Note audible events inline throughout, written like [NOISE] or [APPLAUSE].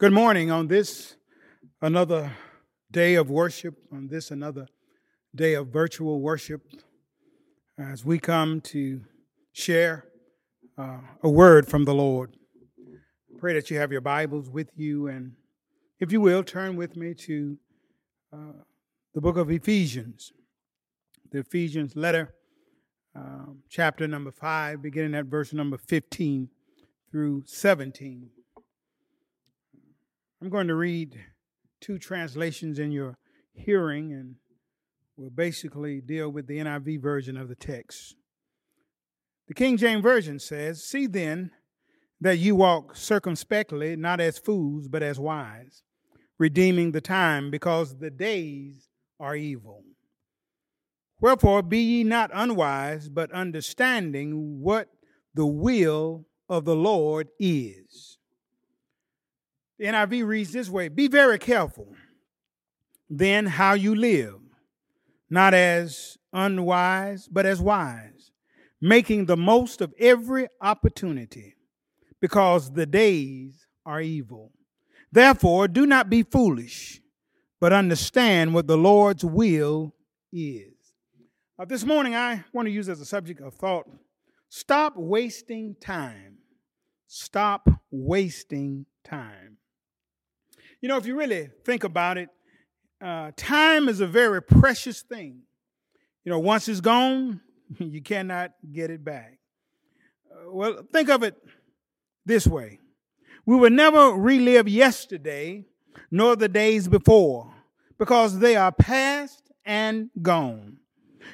Good morning on this another day of worship, on this another day of virtual worship, as we come to share uh, a word from the Lord. Pray that you have your Bibles with you, and if you will, turn with me to uh, the book of Ephesians, the Ephesians letter, um, chapter number 5, beginning at verse number 15 through 17. I'm going to read two translations in your hearing, and we'll basically deal with the NIV version of the text. The King James Version says, See then that you walk circumspectly, not as fools, but as wise, redeeming the time, because the days are evil. Wherefore, be ye not unwise, but understanding what the will of the Lord is. The NIV reads this way Be very careful then how you live, not as unwise, but as wise, making the most of every opportunity, because the days are evil. Therefore, do not be foolish, but understand what the Lord's will is. Uh, this morning, I want to use as a subject of thought stop wasting time. Stop wasting time. You know, if you really think about it, uh, time is a very precious thing. You know, once it's gone, [LAUGHS] you cannot get it back. Uh, well, think of it this way we will never relive yesterday nor the days before because they are past and gone.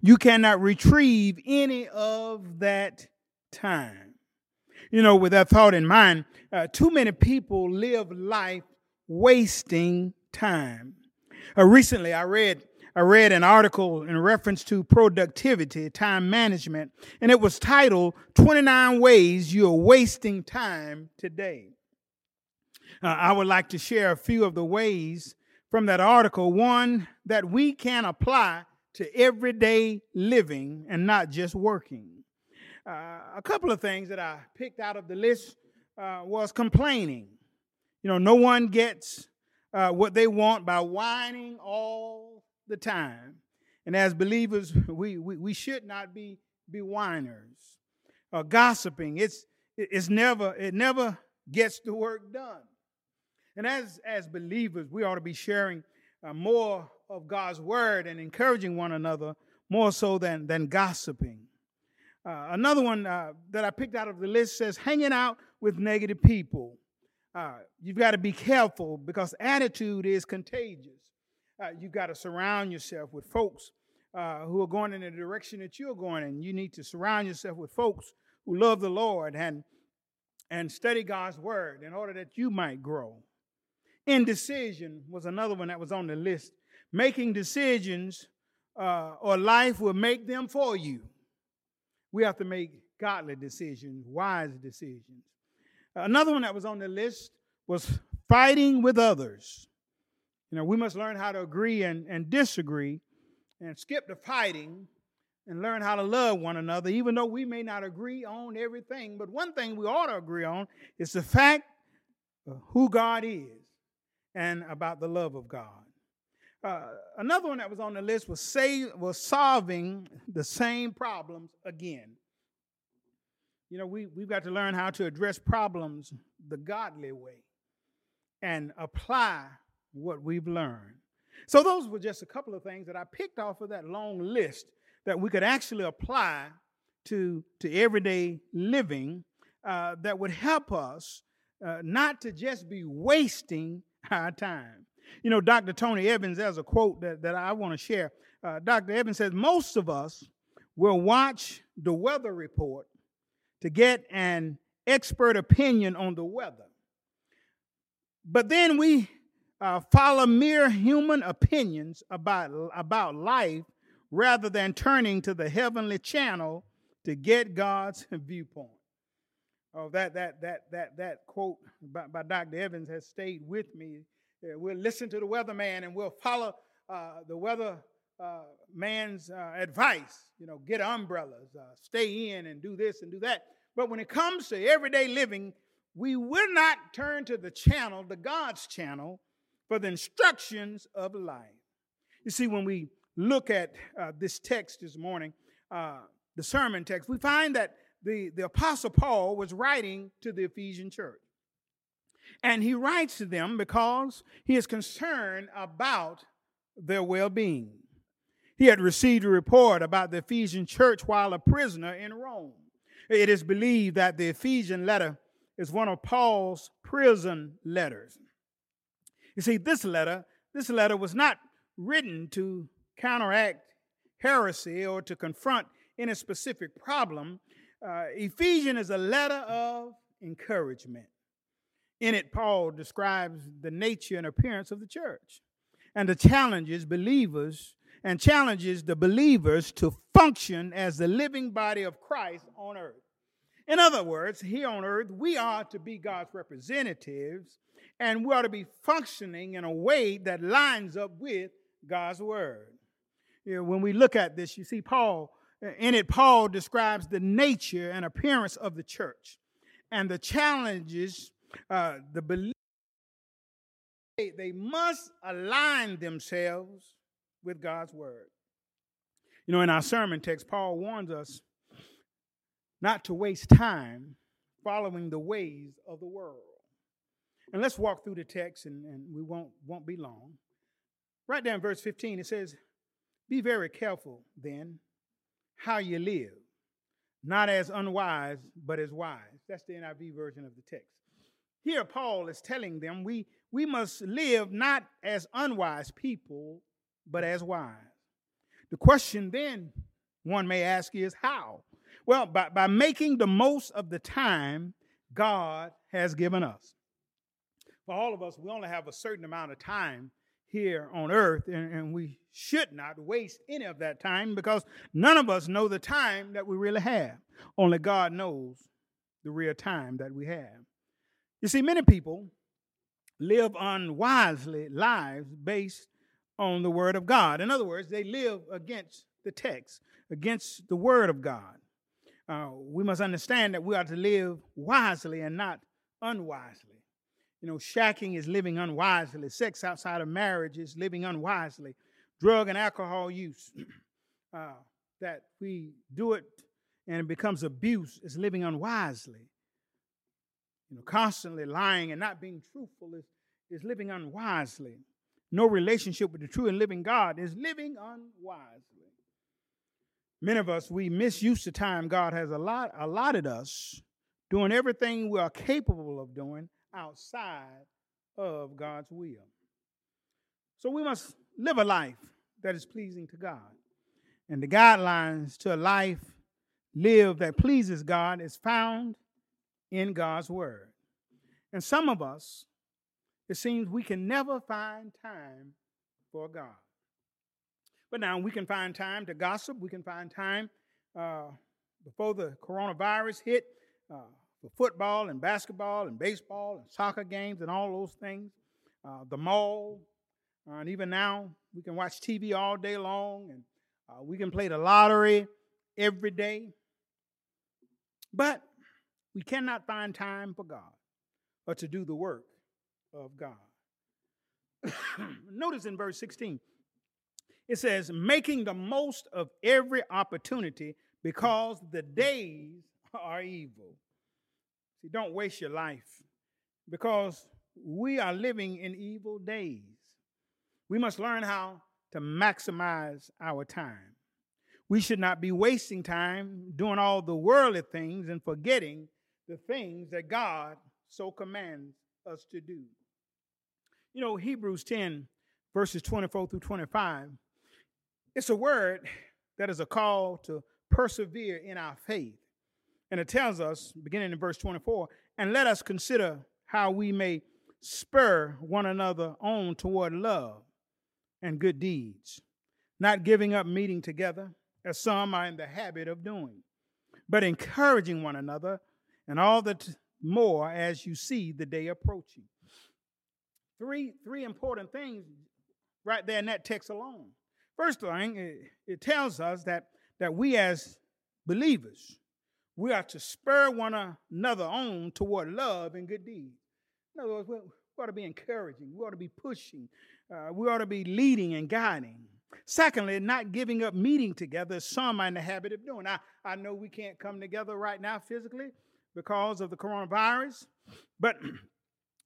You cannot retrieve any of that time. You know, with that thought in mind, uh, too many people live life wasting time. Uh, recently, I read I read an article in reference to productivity, time management, and it was titled 29 Ways You're Wasting Time Today. Uh, I would like to share a few of the ways from that article, one that we can apply to everyday living and not just working. Uh, a couple of things that I picked out of the list uh, was complaining. You know, no one gets uh, what they want by whining all the time. And as believers, [LAUGHS] we, we, we should not be, be whiners. Uh, gossiping, it's, it's never, it never gets the work done. And as, as believers, we ought to be sharing uh, more of God's word and encouraging one another more so than, than gossiping. Uh, another one uh, that I picked out of the list says hanging out with negative people. Uh, you've got to be careful because attitude is contagious. Uh, you've got to surround yourself with folks uh, who are going in the direction that you're going in. You need to surround yourself with folks who love the Lord and, and study God's word in order that you might grow. Indecision was another one that was on the list. Making decisions uh, or life will make them for you. We have to make godly decisions, wise decisions. Another one that was on the list was fighting with others. You know, we must learn how to agree and, and disagree and skip the fighting and learn how to love one another, even though we may not agree on everything. But one thing we ought to agree on is the fact of who God is and about the love of God. Uh, another one that was on the list was, say, was solving the same problems again. You know, we, we've got to learn how to address problems the godly way and apply what we've learned. So, those were just a couple of things that I picked off of that long list that we could actually apply to, to everyday living uh, that would help us uh, not to just be wasting our time. You know, Dr. Tony Evans has a quote that, that I want to share. Uh, Dr. Evans says, Most of us will watch the weather report to get an expert opinion on the weather. But then we uh, follow mere human opinions about, about life rather than turning to the heavenly channel to get God's [LAUGHS] viewpoint. Oh, that that that that that quote by, by Dr. Evans has stayed with me. We'll listen to the weatherman and we'll follow uh, the weather uh, man's uh, advice. You know, get umbrellas, uh, stay in, and do this and do that. But when it comes to everyday living, we will not turn to the channel, the God's channel, for the instructions of life. You see, when we look at uh, this text this morning, uh, the sermon text, we find that the, the Apostle Paul was writing to the Ephesian church. And he writes to them because he is concerned about their well being. He had received a report about the Ephesian church while a prisoner in Rome. It is believed that the Ephesian letter is one of Paul's prison letters. You see, this letter, this letter was not written to counteract heresy or to confront any specific problem. Uh, Ephesians is a letter of encouragement. In it, Paul describes the nature and appearance of the church and the challenges believers and challenges the believers to function as the living body of Christ on earth. In other words, here on earth, we are to be God's representatives and we are to be functioning in a way that lines up with God's word. You know, when we look at this, you see Paul, in it, Paul describes the nature and appearance of the church and the challenges uh, the believers they must align themselves with God's word. You know, in our sermon text, Paul warns us not to waste time following the ways of the world. And let's walk through the text, and, and we won't, won't be long. Right down verse 15, it says, Be very careful then how you live, not as unwise, but as wise. That's the NIV version of the text. Here, Paul is telling them we, we must live not as unwise people, but as wise. The question then one may ask is how? Well, by, by making the most of the time God has given us. For all of us, we only have a certain amount of time here on earth, and, and, we should not waste any of that time because none of us know the time that we really have. Only God knows the real time that we have. You see, many people live unwisely lives based on the Word of God. In other words, they live against the text, against the Word of God. Uh, we must understand that we are to live wisely and not unwisely. You know, shacking is living unwisely. Sex outside of marriage is living unwisely. Drug and alcohol use, [CLEARS THROAT] uh, that we do it and it becomes abuse, is living unwisely. You know, constantly lying and not being truthful is, is living unwisely. No relationship with the true and living God is living unwisely. Many of us, we misuse the time God has allot, allotted us doing everything we are capable of doing outside of God's will. So we must live a life that is pleasing to God. And the guidelines to a life lived that pleases God is found in God's Word. And some of us, it seems we can never find time for God. But now we can find time to gossip. We can find time uh, before the coronavirus hit uh, for football and basketball and baseball and soccer games and all those things. Uh, the mall. Uh, and even now, we can watch TV all day long and uh, we can play the lottery every day. But we cannot find time for God or to do the work of God. [COUGHS] Notice in verse 16, it says, making the most of every opportunity because the days are evil. See, don't waste your life because we are living in evil days. We must learn how to maximize our time. We should not be wasting time doing all the worldly things and forgetting the things that God so commands us to do. You know, Hebrews 10, verses 24 through 25, it's a word that is a call to persevere in our faith. And it tells us, beginning in verse 24, and let us consider how we may spur one another on toward love and good deeds, not giving up meeting together, as some are in the habit of doing, but encouraging one another, and all the t- more as you see the day approaching. Three, three important things right there in that text alone. First thing, it, it tells us that, that we as believers, we are to spur one another on toward love and good deeds. In other words, we ought to be encouraging, we ought to be pushing, uh, we ought to be leading and guiding. Secondly, not giving up meeting together, some are in the habit of doing. I, I know we can't come together right now physically because of the coronavirus, but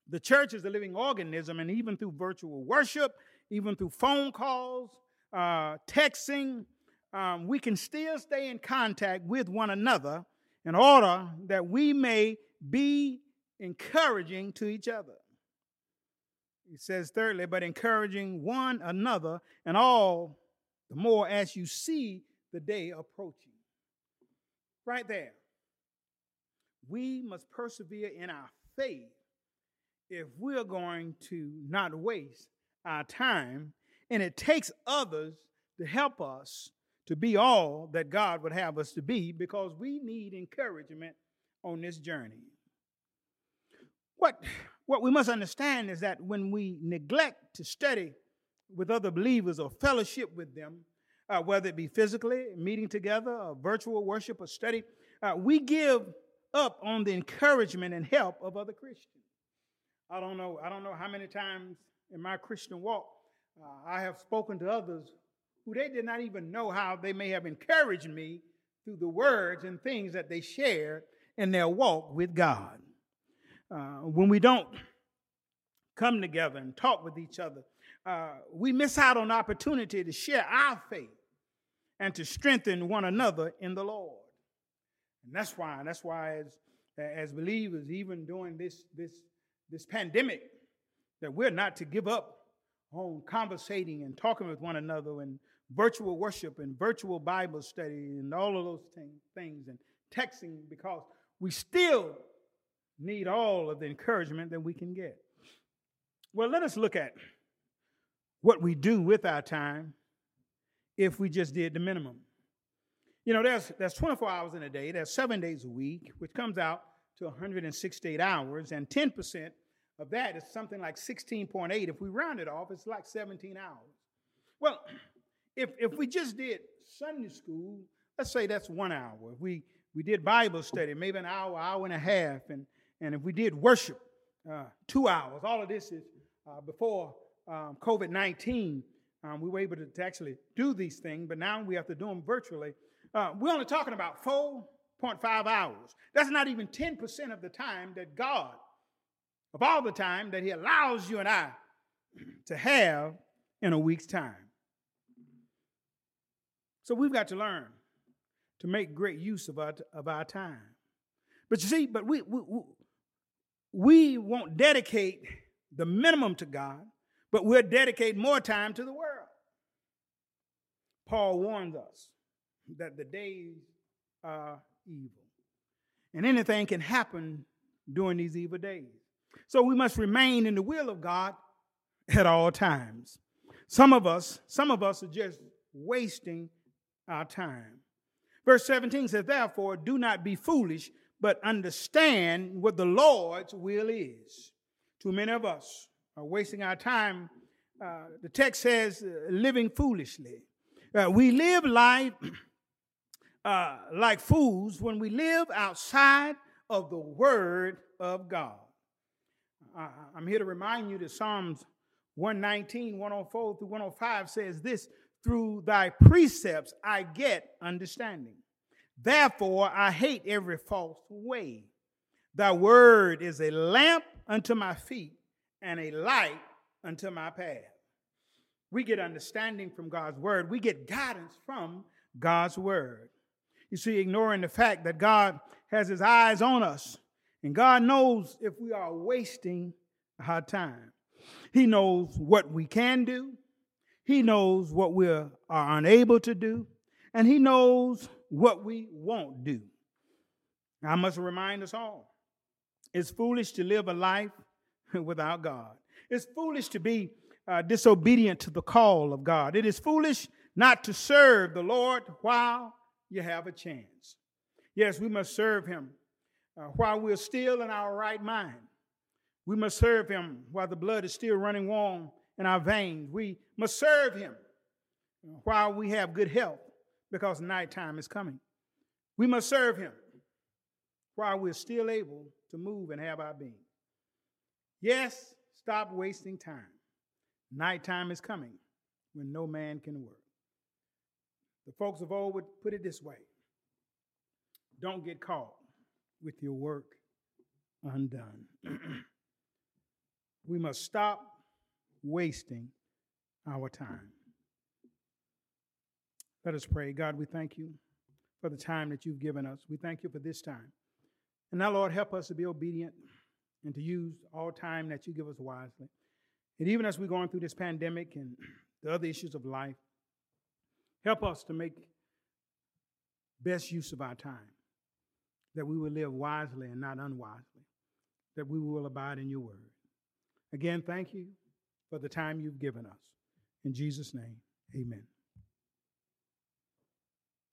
the church is a living organism, and even through virtual worship, even through phone calls, uh, texting, um, we can still stay in contact with one another in order that we may be encouraging to each other. He says, thirdly, but encouraging one another, and all the more as you see the day approaching. Right there. We must persevere in our faith if we're going to not waste our time, and it takes others to help us to be all that God would have us to be because we need encouragement on this journey. What, what we must understand is that when we neglect to study with other believers or fellowship with them, uh, whether it be physically, meeting together, or virtual worship, or study, uh, we give up on the encouragement and help of other Christians. I don't know. I don't know how many times in my Christian walk uh, I have spoken to others who they did not even know how they may have encouraged me through the words and things that they shared in their walk with God. Uh, when we don't come together and talk with each other, uh, we miss out on opportunity to share our faith and to strengthen one another in the Lord. And that's why, that's why as, as believers, even during this, this, this pandemic, that we're not to give up on conversating and talking with one another and virtual worship and virtual Bible study and all of those things and texting because we still need all of the encouragement that we can get. Well, let us look at what we do with our time if we just did the minimum. You know, there's, there's 24 hours in a day, there's seven days a week, which comes out to 168 hours, and 10% of that is something like 16.8. If we round it off, it's like 17 hours. Well, [CLEARS THROAT] if, if we just did Sunday school, let's say that's one hour. If we, we did Bible study, maybe an hour, hour and a half, and, and if we did worship, uh, two hours, all of this is uh, before um, COVID 19. Um, we were able to, to, actually do these things, but now we have to do them virtually. Uh, we're only talking about 4.5 hours. That's not even 10% of the time that God, of all the time that He allows you and I [CLEARS THROAT] to have in a week's time. So we've got to learn to make great use of our, of our time. But you see, but we, we, we won't dedicate the minimum to God, but we'll dedicate more time to the world. Paul warns us that the days are evil. And anything can happen during these evil days. So we must remain in the will of God at all times. Some of us, some of us are just wasting our time. Verse 17 says, Therefore, do not be foolish, but understand what the Lord's will is. Too many of us are wasting our time. Uh, the text says, uh, living foolishly. Uh, we live life uh, like fools when we live outside of the Word of God. I'm here to remind you that Psalms 119, 104 through 105 says this through thy precepts I get understanding. Therefore, I hate every false way. Thy word is a lamp unto my feet and a light unto my path. We get understanding from God's word, we get guidance from God's word. You see, ignoring the fact that God has his eyes on us and God knows if we are wasting our time. He knows what we can do, he knows what we are unable to do, and He knows what we won't do. I must remind us all it's foolish to live a life [LAUGHS] without God. It's foolish to be uh, disobedient to the call of God. It is foolish not to serve the Lord while you have a chance. Yes, we must serve Him uh, while we're still in our right mind. We must serve Him while the blood is still running warm in our veins. We must serve Him while we have good health because nighttime is coming. We must serve Him while we're still able to move and have our being. Yes, stop wasting time. Nighttime is coming when no man can work. The folks of old would put it this way don't get caught with your work undone. [CLEARS THROAT] we must stop wasting our time. Let us pray. God, we thank you for the time that you've given us. We thank you for this time. And now, Lord, help us to be obedient and to use all time that you give us wisely. And even as we're going through this pandemic and [CLEARS THROAT] the other issues of life, help us to make best use of our time, that we will live wisely and not unwisely, that we will abide in your word. Again, thank you for the time you've given us. In Jesus' name, amen.